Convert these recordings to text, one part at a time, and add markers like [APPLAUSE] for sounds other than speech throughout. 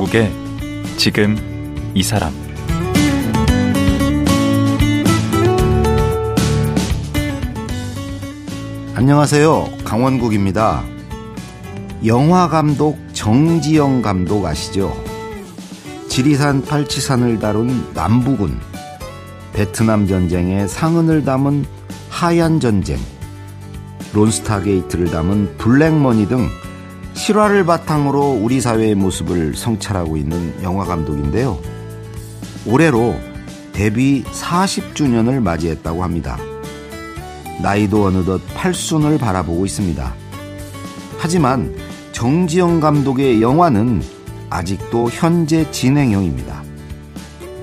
강원국의 지금 이 사람 안녕하세요. 강원국입니다. 영화 감독 정지영 감독 아시죠? 지리산 팔치산을 다룬 남부군, 베트남 전쟁의 상흔을 담은 하얀 전쟁, 론스타게이트를 담은 블랙머니 등 실화를 바탕으로 우리 사회의 모습을 성찰하고 있는 영화 감독인데요. 올해로 데뷔 40주년을 맞이했다고 합니다. 나이도 어느덧 팔순을 바라보고 있습니다. 하지만 정지영 감독의 영화는 아직도 현재 진행형입니다.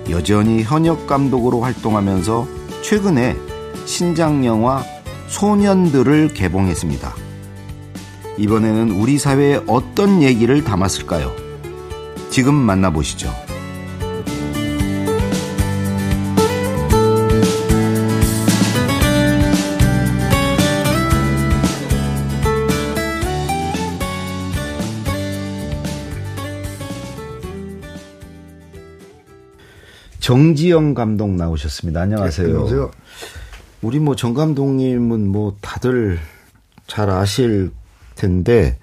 여전히 현역 감독으로 활동하면서 최근에 신작 영화 소년들을 개봉했습니다. 이번에는 우리 사회에 어떤 얘기를 담았을까요? 지금 만나보시죠. 정지영 감독 나오셨습니다. 안녕하세요. 네, 안녕하세요. 우리 뭐 정 감독님은 뭐 다들 잘 아실 텐데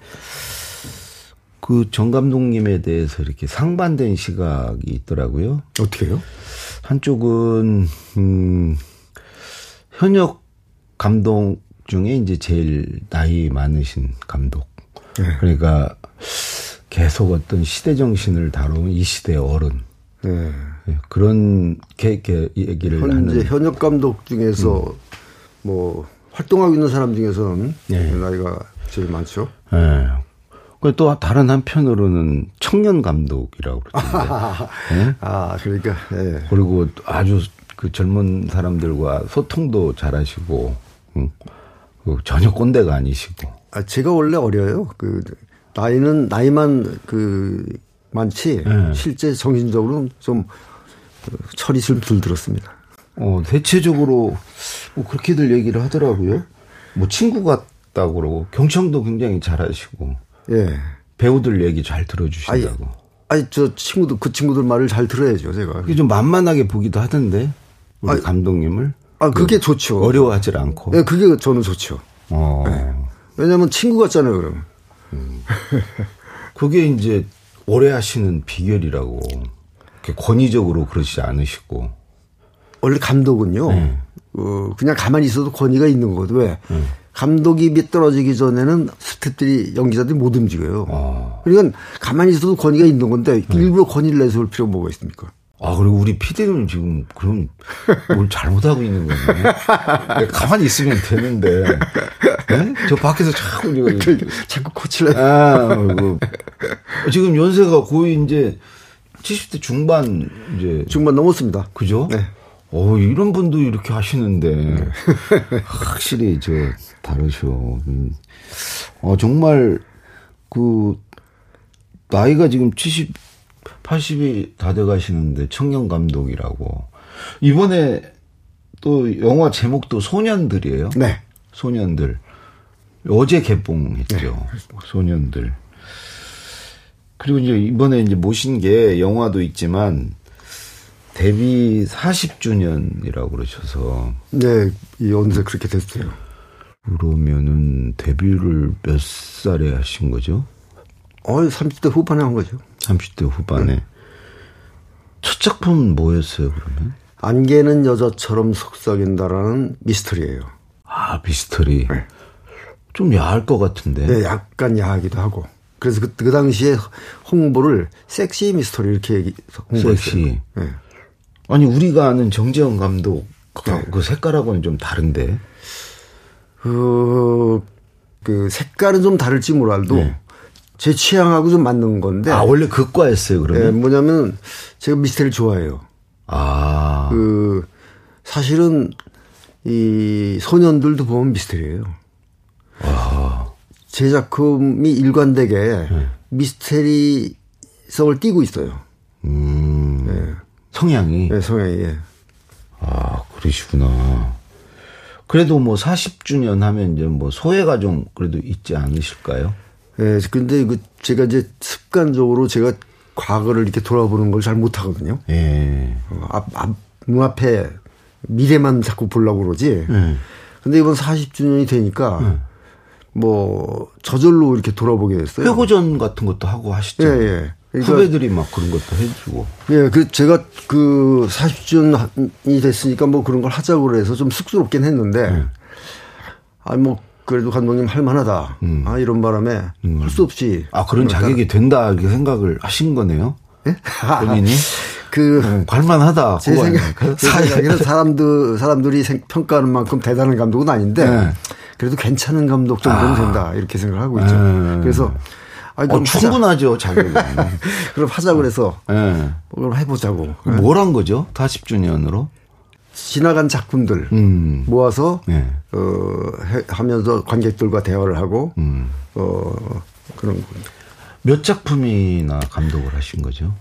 그 정 감독님에 대해서 이렇게 상반된 시각이 있더라고요. 어떻게요? 한쪽은 음 현역 감독 중에 이제 제일 나이 많으신 감독. 네. 그러니까 계속 어떤 시대 정신을 다루는 이 시대의 어른. 네. 예, 그런 게, 게 얘기를 현재 하는 현역 감독 중에서 뭐 활동하고 있는 사람 중에서는 네. 나이가 제일 많죠. 예. 그또 다른 한편으로는 청년 감독이라고 그러던데. 예? [LAUGHS] 아 그러니까 예. 그리고 아주 그 젊은 사람들과 소통도 잘하시고, 응. 그 전혀 꼰대가 아니시고. 아, 제가 원래 어려요. 그 나이는 나이만 그 많지 네. 실제 정신적으로는 좀 철이 좀 들들었습니다. 어, 대체적으로 뭐 그렇게들 얘기를 하더라고요. 뭐 친구 같 다고 그러고 경청도 굉장히 잘하시고 예. 배우들 얘기 잘 들어주신다고. 아니 저 친구들 그 친구들 말을 잘 들어야죠 제가. 그게 좀 만만하게 보기도 하던데 우리 아니, 감독님을 아 그게 좋죠. 어려워하지 않고. 예, 그게 저는 좋죠. 어. 왜냐면 친구 같잖아요, 그럼. 그게 이제 오래 하시는 비결이라고. 권위적으로 그러지 않으시고. 원래 감독은요, 네. 어, 그냥 가만히 있어도 권위가 있는 거거든. 왜? 감독이 밑 떨어지기 전에는 스태프들이, 연기자들이 못 움직여요. 어. 그러니까 가만히 있어도 권위가 있는 건데, 일부러 권위를 내세울 필요가 뭐가 있습니까? 아, 그리고 우리 피디는 지금 그럼 뭘 잘못하고 있는 거네. 가만히 있으면 되는데. 네? 저 밖에서 자꾸 이거. 자꾸 코치를. 아, 뭐. 지금 연세가 거의 이제 70대 중반 이제. 중반 넘었습니다. 그죠? 네. 어, 이런 분도 이렇게 하시는데. 확실히 저 다르셔. 음. 어, 정말 그 나이가 지금 70, 80이 다 돼 가시는데 청년 감독이라고. 이번에 또 영화 제목도 소년들이에요. 네. 소년들. 어제 개봉했죠. 소년들. 그리고 이제 이번에 이제 모신 게 영화도 있지만 데뷔 40주년이라고 그러셔서 네, 이 언제 그렇게 됐어요. 그러면은 데뷔를 몇 살에 하신 거죠? 어, 30대 후반에 한 거죠. 30대 후반에. 첫 작품은 뭐였어요, 그러면? 안개는 여자처럼 속삭인다라는 미스터리예요. 아, 미스터리. 네. 좀 야할 것 같은데. 네, 약간 야하기도 하고. 그래서 그, 그 당시에 홍보를 섹시 미스터리 이렇게 얘기- 홍보했어요. 섹시. 네. 아니, 우리가 아는 정재영 감독 네. 그 색깔하고는 좀 다른데. 그, 그 색깔은 좀 다를지 몰라도 네. 제 취향하고 좀 맞는 건데. 아, 원래 극과였어요, 네, 그러면? 뭐냐면 제가 미스터리를 좋아해요. 아. 그 사실은 이 소년들도 보면 미스터리예요. 제 작품이 일관되게 네. 미스터리성을 띠고 있어요. 음. 네. 성향이. 네, 성향이. 예. 아, 그러시구나. 그래도 뭐 40주년 하면 이제 뭐 소외가 좀 그래도 있지 않으실까요? 예, 근데 그 제가 이제 습관적으로 제가 과거를 이렇게 돌아보는 걸 잘 못하거든요. 예. 어, 앞, 앞, 눈앞에 미래만 자꾸 보려고 그러지. 예. 근데 이번 40주년이 되니까 뭐 저절로 이렇게 돌아보게 됐어요. 회고전 같은 것도 하고 하시죠. 예, 예. 그러니까- 후배들이 막 그런 것도 해주고. 예, 그 제가 그 40주년이 됐으니까 뭐 그런 걸 하자고 그래서 좀 쑥스럽긴 했는데 네. 아뭐 그래도 감독님 할 만하다. 아 이런 바람에 할수 없이 음. 아, 그런 자격이 된다, 이렇게 생각을 하신 거네요. 예? 본인이? [LAUGHS] 그 음, 갈만하다. 제 생각? 제 생각에는 사람들, 사람들이 생- 평가하는 만큼 대단한 감독은 아닌데, 네. 그래도 괜찮은 감독 정도는 된다. 이렇게 생각을 하고 있죠. 네. 그래서, 아, 어. 충분하죠, 자격이. [LAUGHS] 그럼 하자 그래서, 예. 그럼 해보자고. 뭘 한 거죠? 40주년으로? 지나간 작품들 음. 모아서, 네. 어, 해- 하면서 관객들과 대화를 하고, 음. 어, 그런 거. 몇 작품이나 감독을 하신 거죠?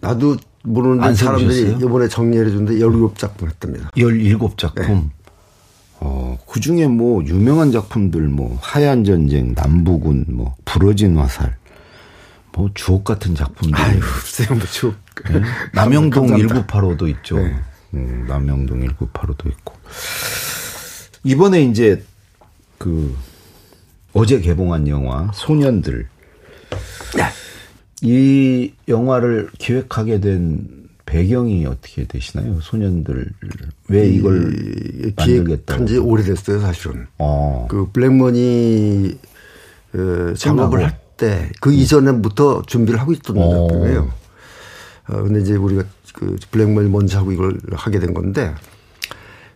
나도 모르는데 안 사람들이? 이번에 정리해 줬는데 17작품 했답니다. 17작품. 어, 그 중에 뭐, 유명한 작품들, 뭐, 하얀 전쟁, 남부군, 뭐, 부러진 화살, 뭐, 주옥 같은 작품들. 아유, 글쎄요, 뭐, 쭉. 네? 남영동 감사합니다. 1985도 있죠. 네. 음, 남영동 1985도 있고. 이번에 이제 그 어제 개봉한 영화 소년들. 이 영화를 기획하게 된 배경이 어떻게 되시나요? 소년들 왜 이걸 만들겠다? 기획한 지 오래됐어요, 사실은. 어. 그 블랙머니 어, 작업을. 할 때 그 이전에부터 준비를 하고 있던 어. 작품이에요. 어, 근데 이제 우리가 그 블랙머니 먼저 하고 이걸 하게 된 건데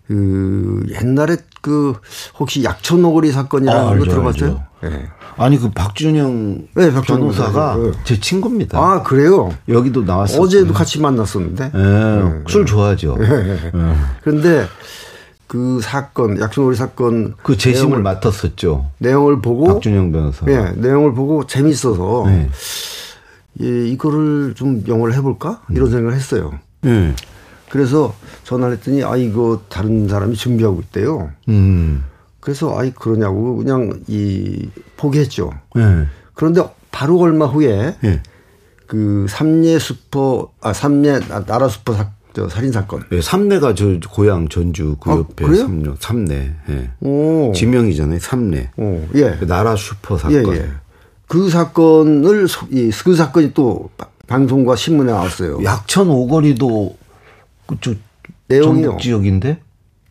그 옛날에 그 혹시 약초노거리 사건이라는 아, 거 알죠, 들어봤어요? 네. 아니 그 박준영 네, 변호사가 변호사. 네. 제 친구입니다. 아 그래요? 여기도 나왔어요. 어제도 같이 만났었는데. 예, 술 좋아하죠. 예. 그런데 그 사건 약초노거리 사건 그 재심을 내용을, 맡았었죠. 내용을 보고 박준영 변호사. 예, 내용을 보고 재밌어서 네. 예, 이거를 좀 영화를 해볼까 이런 생각을 했어요. 예. 그래서 전화를 했더니 아 이거 다른 사람이 준비하고 있대요. 음. 그래서 아이 그러냐고 그냥 이 포기했죠. 예. 그런데 바로 얼마 후에 예. 그 삼례 슈퍼 아 삼례 나- 나라 슈퍼 사, 저 살인 사건. 예, 삼례가 저 고향 전주 그 아, 옆에 그래요? 삼례. 삼례. 예. 오, 지명이잖아요. 삼례. 오, 예, 그 나라 슈퍼 예, 사건. 예. 그 사건을 그 사건이 또 바- 방송과 신문에 나왔어요. 약천 오거리도 그쪽 내용이요. 전북 지역인데.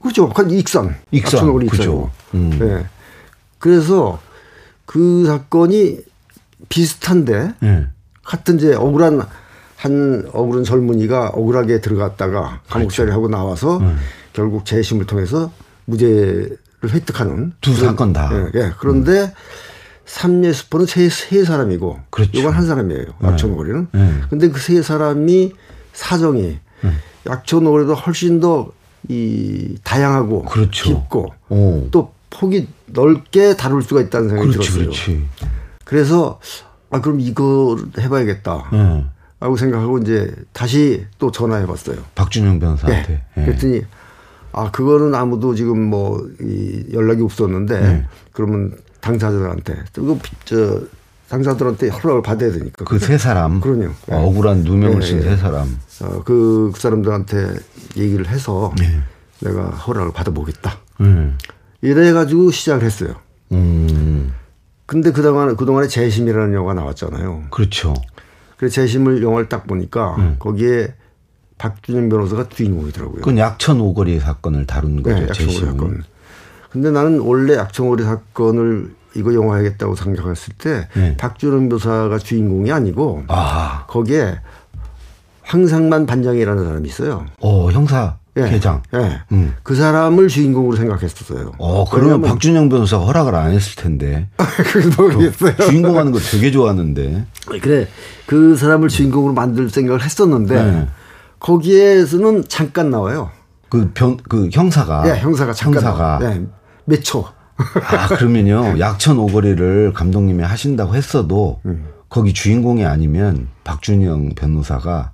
그렇죠. 그 익산. 익산, 약촌으로 그죠. 익산이고. 음. 예. 그래서 그 사건이 비슷한데 예. 같은 이제 억울한 한 억울한 젊은이가 억울하게 들어갔다가 감옥살이 하고 나와서 음. 결국 재심을 통해서 무죄를 획득하는 두 그런- 사건 다. 음. 예, 예. 그런데 삼례 슈퍼는 세, 세 사람이고 그렇죠. 이건 한 사람이에요. 약촌오거리는. 네. 근데 그 세 사람이 사정이 네. 약촌오거리도 훨씬 더 이 다양하고 그렇죠. 깊고 오. 또 폭이 넓게 다룰 수가 있다는 생각이 그렇지, 들었어요. 그렇지. 그래서 아 그럼 이거 해봐야겠다. 예. 라고 생각하고 이제 다시 또 전화해 봤어요. 박준영 변호사한테. 예. 예. 그랬더니 아 그거는 아무도 지금 뭐 이 연락이 없었는데 네. 그러면 당사자들한테 이거 저 당사자들한테 허락을 받아야 되니까. 그 세 사람. 그럼요. 예. 어, 억울한 누명을 예, 쓴 예. 세 사람. 어, 그, 그 사람들한테 얘기를 해서 네. 내가 허락을 받아보겠다. 음. 이래가지고 시작을 했어요. 음. 근데 그동안, 그동안에 재심이라는 영화가 나왔잖아요. 그렇죠. 그래서 재심을 영화를 딱 보니까 음. 거기에 박준영 변호사가 주인공이더라고요. 그건 약천 오거리 사건을 다룬 거죠. 네, 재심은. 사건. 근데 나는 원래 약청오리 사건을 이거 영화하겠다고 생각했을 때 네. 박준영 변호사가 주인공이 아니고 아, 거기에 황상만 반장이라는 사람이 있어요. 어 형사 예. 계장. 예. 음. 그 사람을 주인공으로 생각했었어요. 어 그러면 박준영 변호사가 허락을 안 했을 텐데. [LAUGHS] 모르겠어요. 주인공 하는 거 되게 좋아하는데. 그래 그 사람을 주인공으로 만들 생각을 했었는데 네. 거기에서는 잠깐 나와요. 그 변 그 형사가. 예, 형사가 잠깐 형사가. 예, 몇 초. 아 그러면요 [LAUGHS] 약천 오거리를 감독님이 하신다고 했어도 음. 거기 주인공이 아니면 박준영 변호사가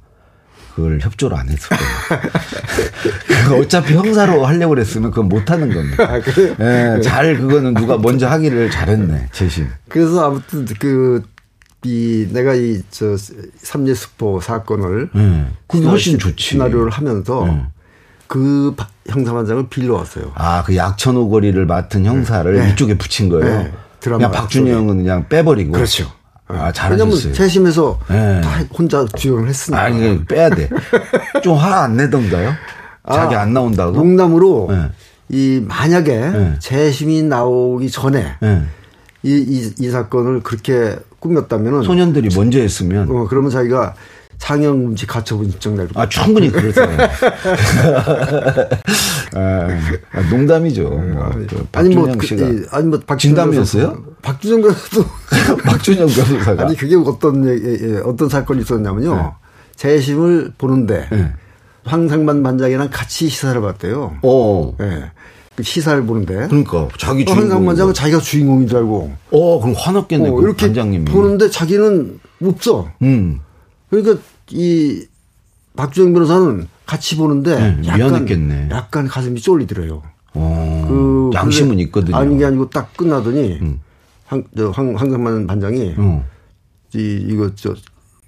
그걸 협조를 안 했을 거예요. 어차피 형사로 하려고 그랬으면 그건 못 하는 겁니다. 아, 그래요? 예, 잘 그거는 누가 먼저 하기를 잘했네 재심. 그래서 아무튼 그 이 내가 이 저 삼례스포 사건을 네. 그게 훨씬 시- 좋지. 시나리오를 하면서 네. 그 바- 형사반장을 빌려왔어요. 아, 그 약천오거리를 맡은 형사를 네. 이쪽에 붙인 거예요. 네. 드라마 그냥 박준영은 그냥 빼버리고. 그렇죠. 아, 잘하셨어요. 재심에서 네. 다 혼자 주연을 했으니까. 아니, 빼야 돼. 좀 화 안 내던가요? 자기 아, 안 나온다고? 농담으로 네. 이 만약에 네. 재심이 나오기 전에 네. 이, 이, 이 사건을 그렇게 꾸몄다면은 소년들이 먼저 했으면. 어, 그러면 자기가 상영금지 가처분 입증 내고 아, 충분히 그렇잖아요. 아, [LAUGHS] 아, 농담이죠. 뭐, 그 아니 뭐 박준영 그. 이, 아니 뭐 박준영 진담이었어요? 박준영 변호사도 [LAUGHS] 박준영 변호사가. 아니 그게 어떤 얘기- 예, 어떤 사건이 있었냐면요. 네. 재심을 보는데 네. 황상만 반장이랑 같이 시사를 봤대요. 어. 예. 그 시사를 보는데 그러니까 자기 황상만 주인공. 반장은 자기가 주인공인 줄 알고 어, 그럼 화났겠네. 어, 그 이렇게 반장님이. 보는데 자기는 없어. 음. 그러니까 이 박주영 변호사는 같이 보는데 네, 약간 미안했겠네. 약간 가슴이 쫄리더래요. 어. 그 양심은 있거든요. 아니 게 아니고 딱 끝나더니 음. 황, 저 황, 황상만 반장이 어. 이 이거 저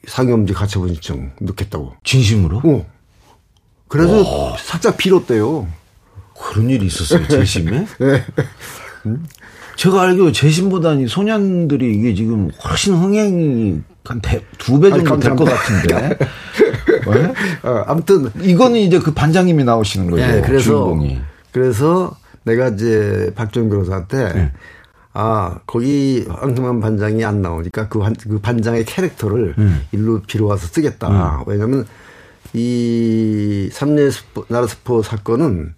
상염지 가처분 신청 넣겠다고. 진심으로? 어. 그래서 살짝 빌었대요. 그런 일이 있었어요, [LAUGHS] 재심에? 네. 제가 알기로 재심보다는 소년들이 이게 지금 훨씬 흥행이 한두배 아니, 정도 될 것. 같은데. [LAUGHS] 네? 어, 아무튼 이거는 이제 그 반장님이 나오시는 거죠. 네, 그래서 주인공이. 그래서 내가 이제 박정 변호사한테 네. 아 거기 황승만 반장이 안 나오니까 그, 한, 그 반장의 캐릭터를 음. 일로 빌어와서 쓰겠다. 왜냐하면 이 삼례 스포, 나라 스포 사건은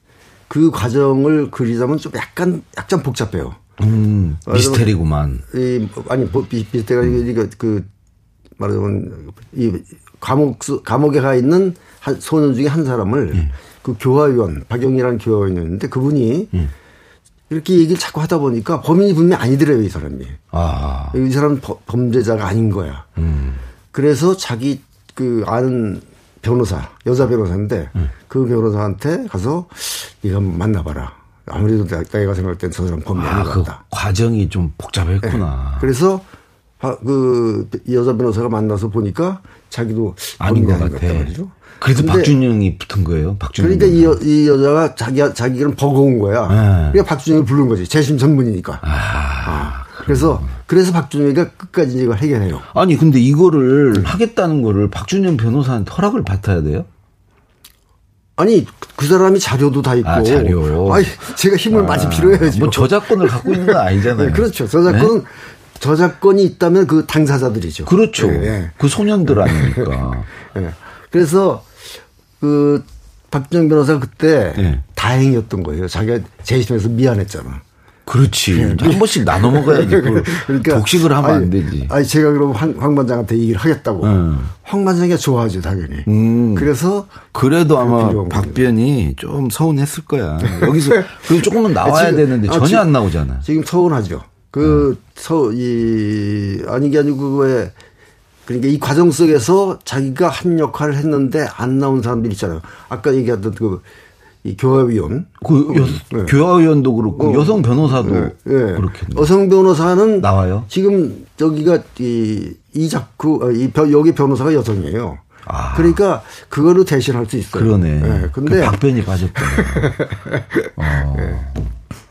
그 과정을 그리자면 좀 약간 약간 복잡해요. 음, 미스테리구만. 이 아니 뭐, 비- 비슷해가 이거 그 말하자면 이 감옥 수- 감옥에 가 있는 한 소년 중에 한 사람을 예. 그 교화위원 박영이라는 교화위원이었는데 그분이 예. 이렇게 얘기를 자꾸 하다 보니까 범인이 분명 히 아니더래요 이 사람이 아, 이 사람은 버- 범죄자가 아닌 거야. 음. 그래서 자기 그 아는 변호사 여자 변호사인데 예. 그 변호사한테 가서 네가 만나봐라. 아무래도 내가 생각할 땐 저 사람 범인 아, 아닌 것그 같다. 과정이 좀 복잡했구나. 그래서 아, 그 여자 변호사가 만나서 보니까 자기도 아닌 것 같아. 말이죠. 근데 박준영이 붙은 거예요. 박준영. 그러니까 이, 여, 이 여자가 자기 자기는 버거운 거야. 네. 그러니까 박준영을 부른 거지. 재심 전문이니까. 아, 아, 그래서 그래서 박준영이가 끝까지 이걸 해결해요. 아니 근데 이거를 하겠다는 거를 박준영 변호사한테 허락을 받아야 돼요? 아니 그 사람이 자료도 다 있고. 아, 자료. 아니 제가 힘을 많이 필요해야죠. 뭐 저작권을 갖고 있는 건 아니잖아요. [LAUGHS] 네, 그렇죠. 저작권은 네? 저작권이 있다면 그 당사자들이죠. 그렇죠. 예, 예. 그 소년들 아닙니까? [LAUGHS] 예. 그래서 그 박정 변호사가 그때 예. 다행이었던 거예요. 자기가 재심에서 미안했잖아. 그렇지. 한 번씩 나눠 먹어야지. 그걸 [LAUGHS] 독식을 하면 네. 아니, 안 되지. 아니 제가 그럼 황, 황 반장한테 얘기를 하겠다고. 음. 황 반장이 좋아하죠 당연히. 음. 그래서 그래도 아마 박변이 좀 서운했을 거야. 여기서 [LAUGHS] 그 조금은 나와야 지금- 되는데 아, 전혀 지금- 안 나오잖아. 지금 서운하죠. 그, 서, 이, 아니, 게 아니고, 그거에, 그러니까 이 과정 속에서 자기가 한 역할을 했는데 안 나온 사람들 있잖아요. 아까 얘기했던 그, 이 교화위원. 그 여, 네. 교화위원도 그렇고 어. 여성 변호사도 예. 그렇겠네. 여성 변호사는 나와요? 지금 저기가 이, 이 작구, 어, 이, 변- 여기 변호사가 여성이에요. 아. 그러니까 그거를 대신할 수 있어요. 그러네. 예, 근데 그 박변이 빠졌구나. [LAUGHS] 어.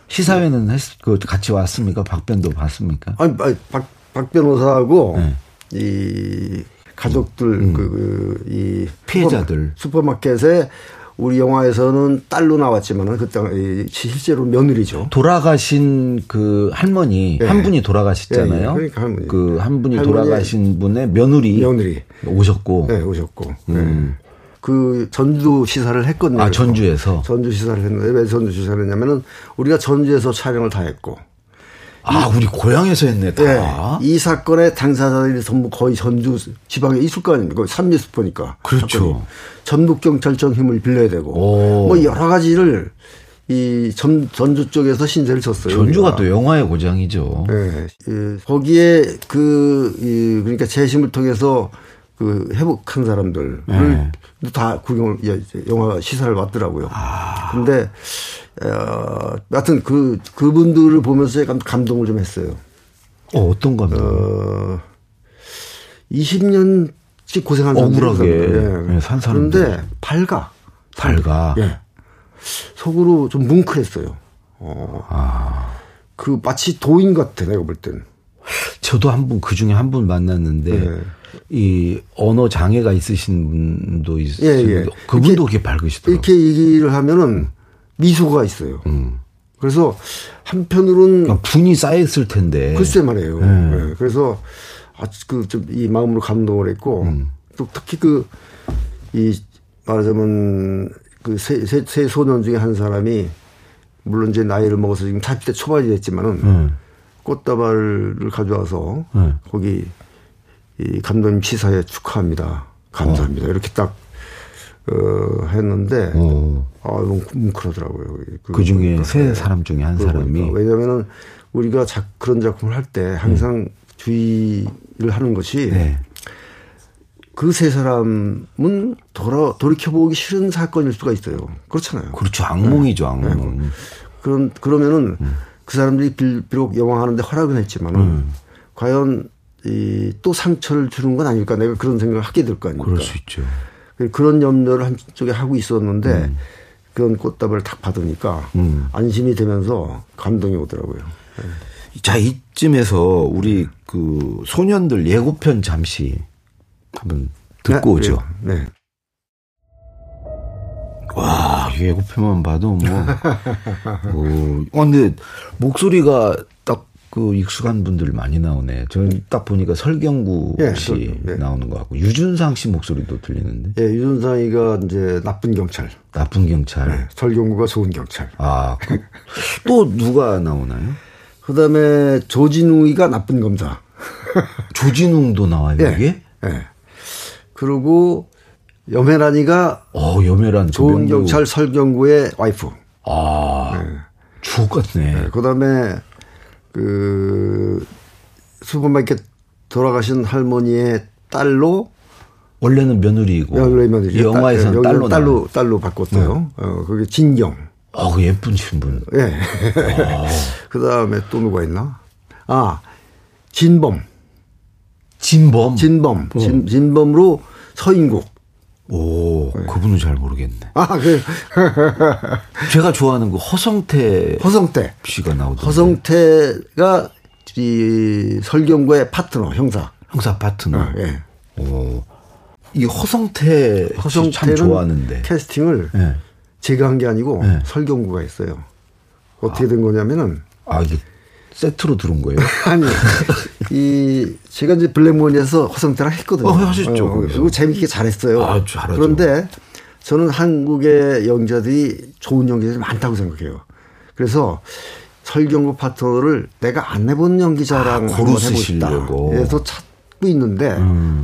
시사회는 했, 그 같이 왔습니까? 박변도 봤습니까? 아니, 박, 박 변호사하고 네. 이 가족들 그, 그, 이 음. 피해자들. 슈퍼, 마켓에 우리 영화에서는 딸로 나왔지만은 그때 이 실제로 며느리죠. 돌아가신 그 할머니 예. 한 분이 돌아가셨잖아요. 예, 예. 그러니까 할머니. 그 한 분이 돌아가신 분의 며느리, 며느리. 오셨고 네, 오셨고. 음. 네. 그 전주 시사를 했거든요. 아. 전주에서? 전주 시사를 했는데 왜 전주 시사를 했냐면은 우리가 전주에서 촬영을 다 했고. 아 우리 고향에서 했네 다. 예, 이 사건의 당사자들이 전부 거의 전주 지방에 있을 거 아닙니까? 삼리스포니까. 그렇죠. 전북경찰청 힘을 빌려야 되고. 오. 뭐 여러 가지를 이 전, 전주 쪽에서 신세를 졌어요. 전주가 우리가. 또 영화의 고장이죠. 예. 예, 거기에 그, 이, 그러니까 재심을 통해서 그 회복한 사람들을 네. 다 구경을, 예, 영화 시사를 왔더라고요. 아. 근데, 어, 하여튼 그, 그분들을 보면서 약간 감동을 좀 했어요. 어, 어떤 겁니까? 어, 20년씩 고생한 사람들 억울하게 예, 산 사람들. 그런데 밝아. 밝아. 예. 속으로 좀 뭉클했어요. 어. 아. 그 마치 도인 같아 내가 볼 때는. 저도 한 분 그 중에 한 분 만났는데 예. 이 언어 장애가 있으신 분도 있 예, 예. 그분도 그렇게 밝으시더라고요. 이렇게 얘기를 하면은 미소가 있어요. 음. 그래서 한편으로는 그러니까 분이 쌓였을 텐데. 글쎄 말이에요. 네. 예, 그래서 아주 그좀 이 마음으로 감동을 했고 음. 또 특히 그 이 말하자면 그세 세, 세 소년 중에 한 사람이 물론 이제 나이를 먹어서 지금 40대 초반이 됐지만은 음. 꽃다발을 가져와서 네. 거기 이 감독님 치사에 축하합니다. 감사합니다. 이렇게 딱 어, 했는데 어. 아 너무 뭉클하더라고요. 그 중에 보니까. 세 사람 중에 한 그러고 사람이. 왜냐면은 우리가 자, 그런 작품을 할 때 항상 주의를 하는 것이 네. 그세 사람은 돌아 돌이켜 보기 싫은 사건일 수가 있어요. 그렇잖아요. 그렇죠. 악몽이죠, 네. 악몽. 그런 그러면은 그 사람들이 빌- 비록 영화하는데 허락은 했지만은 음. 과연 이 또 상처를 주는 건 아닐까 내가 그런 생각을 하게 될 거 아닙니까. 그럴 수 있죠. 그런 염려를 한쪽에 하고 있었는데 그런 꽃다발을 딱 받으니까 음. 안심이 되면서 감동이 오더라고요. 자, 이쯤에서 우리 그 소년들 예고편 잠시 한번 듣고 네, 오죠. 네. 네. 와, 이 예고편만 봐도 뭐. 어, [LAUGHS] 어, 근데 목소리가 딱 그 익숙한 분들 많이 나오네. 저는 딱 보니까 설경구 예, 씨 설- 네. 나오는 거 같고 유준상 씨 목소리도 들리는데. 예, 유준상이가 이제 나쁜 경찰, 나쁜 경찰. 네, 설경구가 좋은 경찰. 아, 그, 또 누가 나오나요? 그다음에 조진웅이가 나쁜 검사. 조진웅도 나와요, 예. 이게? 예. 그리고 염혜란이가 어, 여매란 좋은. 경찰 설경구의 와이프. 아, 주옥 같네. 네, 그다음에 그 슈퍼마켓 돌아가신 할머니의 딸로 원래는 며느리고. 며느리 며느리 이 영화에서 는 딸- 딸로 딸로 나와요. 딸로 바꿨어요. 어, 그게 진경. 아, 그 예쁜 신분. 예. [LAUGHS] 그다음에 또 누가 있나? 아, 진범. 진범. 진범. 어. 진, 진범으로 서인국. 오, 그분은 잘 모르겠네. 아, 그 [LAUGHS] 제가 좋아하는 그 허성태 허성태. 씨가 나오던데. 허성태가 이 설경구의 파트너 형사. 형사 파트너. 어, 예. 오. 이 허성태 허성태는 좋아하는데. 캐스팅을 예. 제가 한 게 아니고 네. 설경구가 했어요. 어떻게 된 거냐면은 아, 이게 세트로 들은 거예요? [LAUGHS] 아니 이 제가 이제 블랙몬에서 허성태랑 했거든요. 어, 하셨죠, 거기서. 그리고 재밌게 잘했어요. 아, 잘하죠. 그런데 저는 한국의 연기자들이 좋은 연기자들이 많다고 생각해요. 그래서 설경구 파트너를 내가 안 해본 연기자랑 아, 한번. 쓰시려고. 그래서 찾고 있는데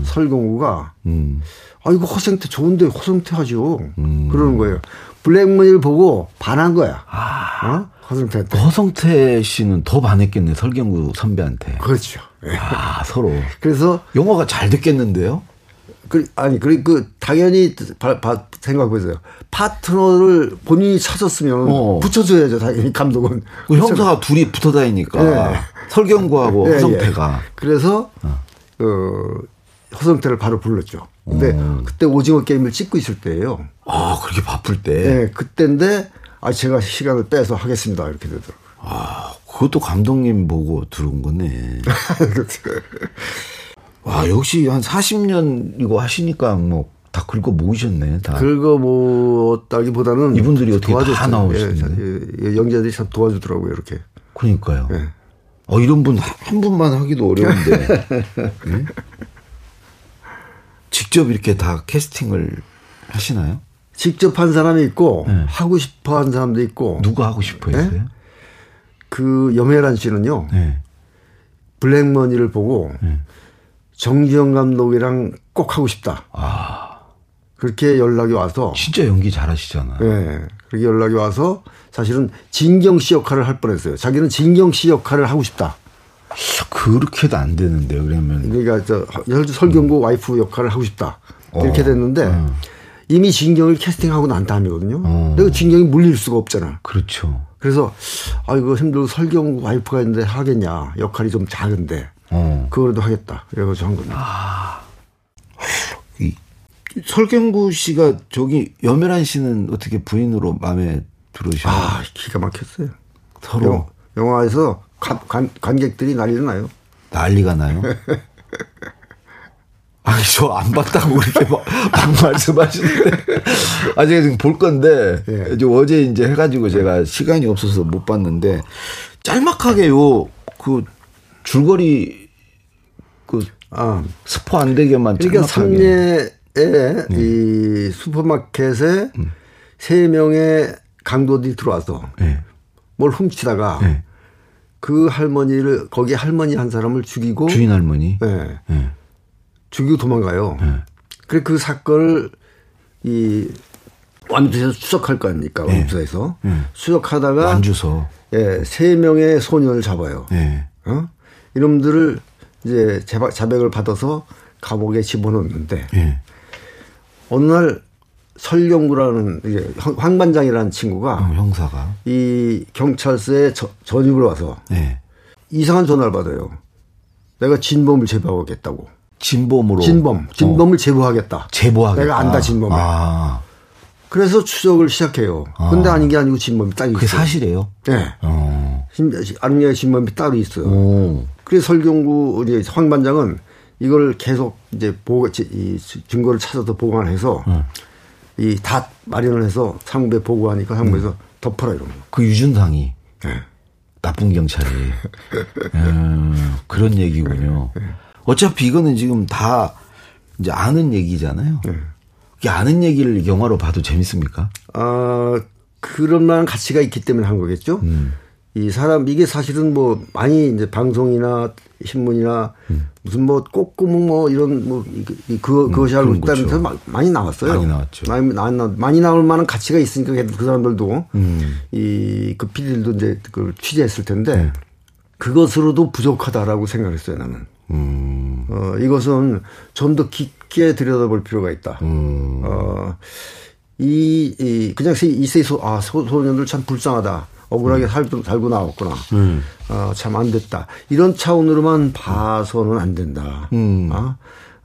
설경구가 음. 아 이거 허성태 좋은데 허성태 하죠. 음. 그러는 거예요. 블랙문을 보고 반한 거야. 아. 어? 허성태한테. 허성태 씨는 더 반했겠네, 설경구 선배한테. 그렇죠. 예. 아, 서로. 그래서 영화가 잘 됐겠는데요? 그 아니 그리 그 당연히 바, 바, 생각해보세요. 파트너를 본인이 찾았으면 어. 붙여줘야죠. 당연히 감독은. 그 형사가 둘이 붙어 다니니까 예. 설경구하고 예, 허성태가 예. 그래서 어, 허성태를 바로 불렀죠. 근데 그때 오징어 게임을 찍고 있을 때예요. 아 그렇게 바쁠 때. 예, 그때인데 아 제가 시간을 빼서 하겠습니다 이렇게 되더라고요. 아 그것도 감독님 보고 들은 거네. [LAUGHS] 와 역시 한 40년 이거 하시니까 뭐 다 긁어 모으셨네. 다. 긁어 모았다기보다는 이분들이 어떻게 다 도와줬어요. 나오시는데. 예, 예, 연기자들이 참 도와주더라고요 이렇게. 그러니까요. 예. 어 이런 분 한 분만 하기도 어려운데. 응? [LAUGHS] 직접 이렇게 다 캐스팅을 하시나요? 직접 한 사람이 있고 네. 하고 싶어 한 사람도 있고 누가 하고 싶어 했어요? 그 염혜란 씨는요 네. 블랙머니를 보고 네. 정지영 감독이랑 꼭 하고 싶다 아 그렇게 연락이 와서 진짜 연기 잘하시잖아. 예 그렇게 연락이 와서 사실은 진경 씨 역할을 할 뻔했어요 자기는 진경 씨 역할을 하고 싶다 그렇게도 안 되는데요. 그러면 그러니까 저 설- 설경구 와이프 역할을 하고 싶다 이렇게 어, 됐는데 어. 이미 진경을 캐스팅하고 난 다음이거든요 어. 내가 진경이 물릴 수가 없잖아 그렇죠. 그래서 아 이거 힘들고 설경구 와이프가 있는데 하겠냐 역할이 좀 작은데 어. 그거라도 하겠다. 그래가지고 한 겁니다. 이 설경구 씨가 저기 염혜란 씨는 어떻게 부인으로 마음에 들으셔? 아, 기가 막혔어요. 서로 영, 영화에서 관, 관, 관객들이 난리 나요. 난리가 나요. [LAUGHS] 아니 저 안 봤다고 그렇게 막, 막 [LAUGHS] 말씀하시는데 아 제가 지금 볼 건데 예. 이제 어제 이제 해가지고 제가 시간이 없어서 못 봤는데 짤막하게 요 그 줄거리 그 아, 스포 안 되게만 그러니까 짤막하게 삼례에 이 슈퍼마켓에 세 명의 강도들이 들어와서 예. 뭘 훔치다가 예. 그 할머니를 거기 할머니 한 사람을 죽이고 주인 할머니 예, 예. 죽이고 도망가요. 예. 그래 그 사건을 이 완주에서 추적할 거 아닙니까? 완주에서 추적하다가 완주서 예, 세 명의 소년을 잡아요. 예. 어? 이놈들을 이제 자백, 자백을 받아서 감옥에 집어넣는데 예. 어느 날 설경구라는 황- 황반장이라는 친구가 어, 형사가 이 경찰서에 저- 전입을 와서 예. 이상한 전화를 받아요. 내가 진범을 제보하겠다고. 진범으로 진범, 진범을 제보하겠다. 제보하겠다. 내가 안다 진범을. 아, 그래서 추적을 시작해요. 근데 아닌 게 아니고 진범이 딱 그게 있어요. 사실이에요. 네. 어. 게 진범이 따로 있어요. 오. 그래서 설경구 이제 황 반장은 이걸 계속 이제 보고 이 증거를 찾아서 보관해서 이다 마련을 해서 상부에 보고하니까 상부에서 덮어라 이런 거. 그 유준상이 네. 나쁜 경찰이 음, 그런 얘기군요. 어차피 이거는 지금 다 이제 아는 얘기잖아요. 이 아는 얘기를 영화로 봐도 재밌습니까? 아 그런 만한 가치가 있기 때문에 한 거겠죠. 음. 이 사람 이게 사실은 뭐 많이 이제 방송이나 신문이나 무슨 뭐 꼬꾸무 뭐 이런 뭐 그 그것이 알고 음. 거죠. 마- 많이 나왔어요. 많이 나왔죠. 많이 나, 많이 나올 만한 가치가 있으니까 그 사람들도 음. 이그 피디들도 이제 그걸 취재했을 텐데 네. 그것으로도 부족하다라고 생각했어요 나는. 음. 어, 이것은 좀 더 깊게 들여다볼 필요가 있다. 음. 어, 이, 이, 그냥 세- 이세 소, 아, 소, 소년들 참 불쌍하다. 억울하게 살고, 살고 나왔구나. 어, 참 안 됐다. 이런 차원으로만 봐서는 안 된다. 음. 어,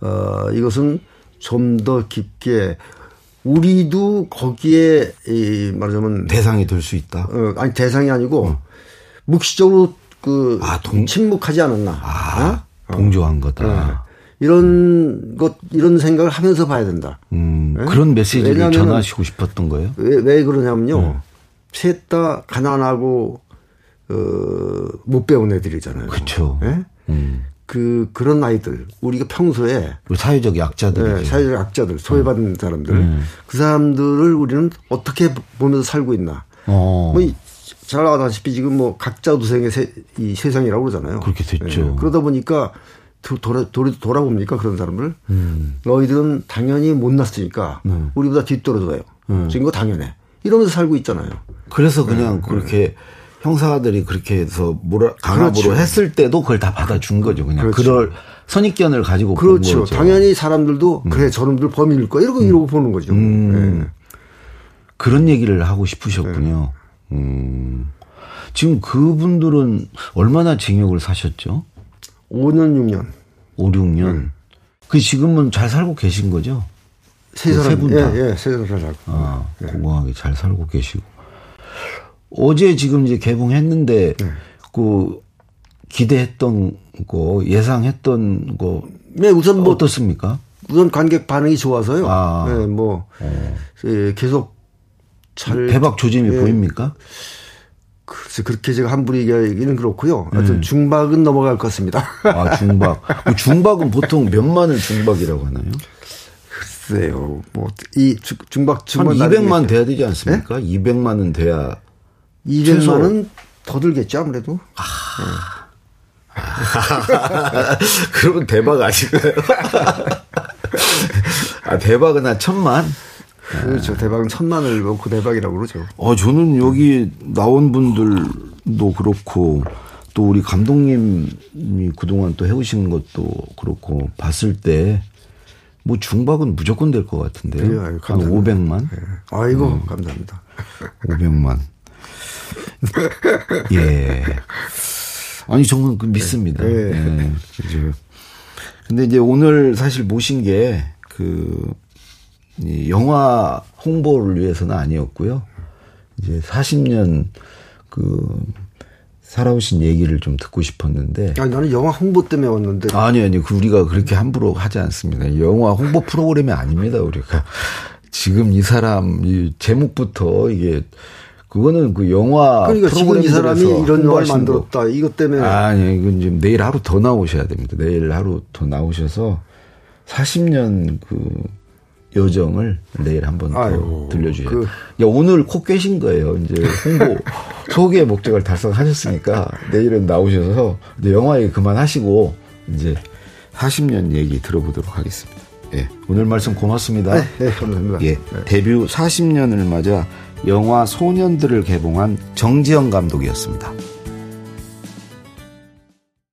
어, 이것은 좀 더 깊게 우리도 거기에 이 말하자면 대상이 될 수 있다. 어, 아니 대상이 아니고 묵시적으로 그 아, 동- 침묵하지 않았나. 아, 어? 동조한 거다. 어. 이런 것 이런 생각을 하면서 봐야 된다. 음, 네? 그런 메시지를 왜냐하면은- 전하시고 싶었던 거예요? 왜, 왜 그러냐면요. 네. 셋다 가난하고 어, 못 배운 애들이잖아요. 그쵸. 예? 음. 그 그런 아이들 우리가 평소에 우리 사회적 약자들이 예, 사회적 약자들, 소외받은 음. 사람들, 그 사람들을 우리는 어떻게 보면서 살고 있나. 어. 뭐, 이- 잘 나가다시피 지금 뭐 각자 도생의 세, 이 세상이라고 그러잖아요. 그렇게 됐죠. 예, 그러다 보니까 도- 돌아, 돌아, 돌아봅니까 그런 사람을? 음. 너희들은 당연히 못났으니까 우리보다 뒤떨어져요. 지금 거 당연해. 이러면서 살고 있잖아요. 그래서 그냥 그렇게 형사들이 그렇게 해서 뭐라 강압으로 그렇죠. 했을 때도 그걸 다 받아준 거죠. 그냥 그렇죠. 그럴 선입견을 가지고 본 그렇죠. 거죠. 음. 당연히 사람들도 그래 저놈들 범인일 거야 이러고 이러고 보는 거죠. 예. 그런 얘기를 하고 싶으셨군요. 음. 지금 그분들은 얼마나 징역을 사셨죠? 5년 6년 5, 6년. 그 지금은 잘 살고 계신 거죠? 세그 사람 세분 다? 예, 예, 세 사람. 아, 건강하게 잘 살고 계시고. 어제 지금 이제 개봉했는데 그 기대했던 거 예상했던 거 네, 우선 뭐 어떻습니까? 우선 관객 반응이 좋아서요. 아. 예, 뭐 예, 계속 잘 대박 조짐이 예. 보입니까? 글쎄, 그렇게 제가 함부로 얘기하기는 그렇고요. 음. 하여튼 중박은 넘어갈 것 같습니다. 아, 중박. 그 중박은 보통 몇만을 중박이라고 하나요? 글쎄요. 뭐 이 중박 한 중박 200만 돼야 되지 않습니까? 200만은 돼야 200만은 더 들겠죠, 아무래도. [LAUGHS] 그러면 대박 아닌가요? [LAUGHS] 아, 대박은 한 천만? 그렇죠. 대박은 천만을 놓고 대박이라고 그러죠. 어, 저는 여기 나온 분들도 그렇고 또 우리 감독님이 그동안 또 해오신 것도 그렇고 봤을 때 뭐 중박은 무조건 될 것 같은데요. 그래요. 아유, 한 감사합니다. 500만? 예. 아이고, 음. 감사합니다. 500만. 예. 아니 저는 그 믿습니다. 네. 네. 근데 이제 오늘 사실 모신 게그 영화 홍보를 위해서는 아니었고요. 이제 40년 그 살아오신 얘기를 좀 듣고 싶었는데. 아니, 나는 영화 홍보 때문에 왔는데. 아니, 아니, 그 우리가 그렇게 함부로 하지 않습니다. 영화 홍보 프로그램이 아닙니다, 우리가. 지금 이 사람, 이 제목부터 이게, 그거는 그 영화. 그러니까 지금 이 사람이 이런 영화를 만들었다. 이것 때문에. 아니, 이건 지금 내일 하루 더 나오셔야 됩니다. 내일 하루 더 나오셔서 40년 그 여정을 내일 한 번 더 들려주셔야 그... 야, 오늘 코 깨신 거예요. 이제 홍보, [LAUGHS] 소개 목적을 달성하셨으니까 내일은 나오셔서 이제 영화 얘기 그만하시고 이제 40년 얘기 들어보도록 하겠습니다. 예. 오늘 말씀 고맙습니다. 네, 네 감사합니다. 예. 네. 데뷔 40년을 맞아 영화 소년들을 개봉한 정지영 감독이었습니다.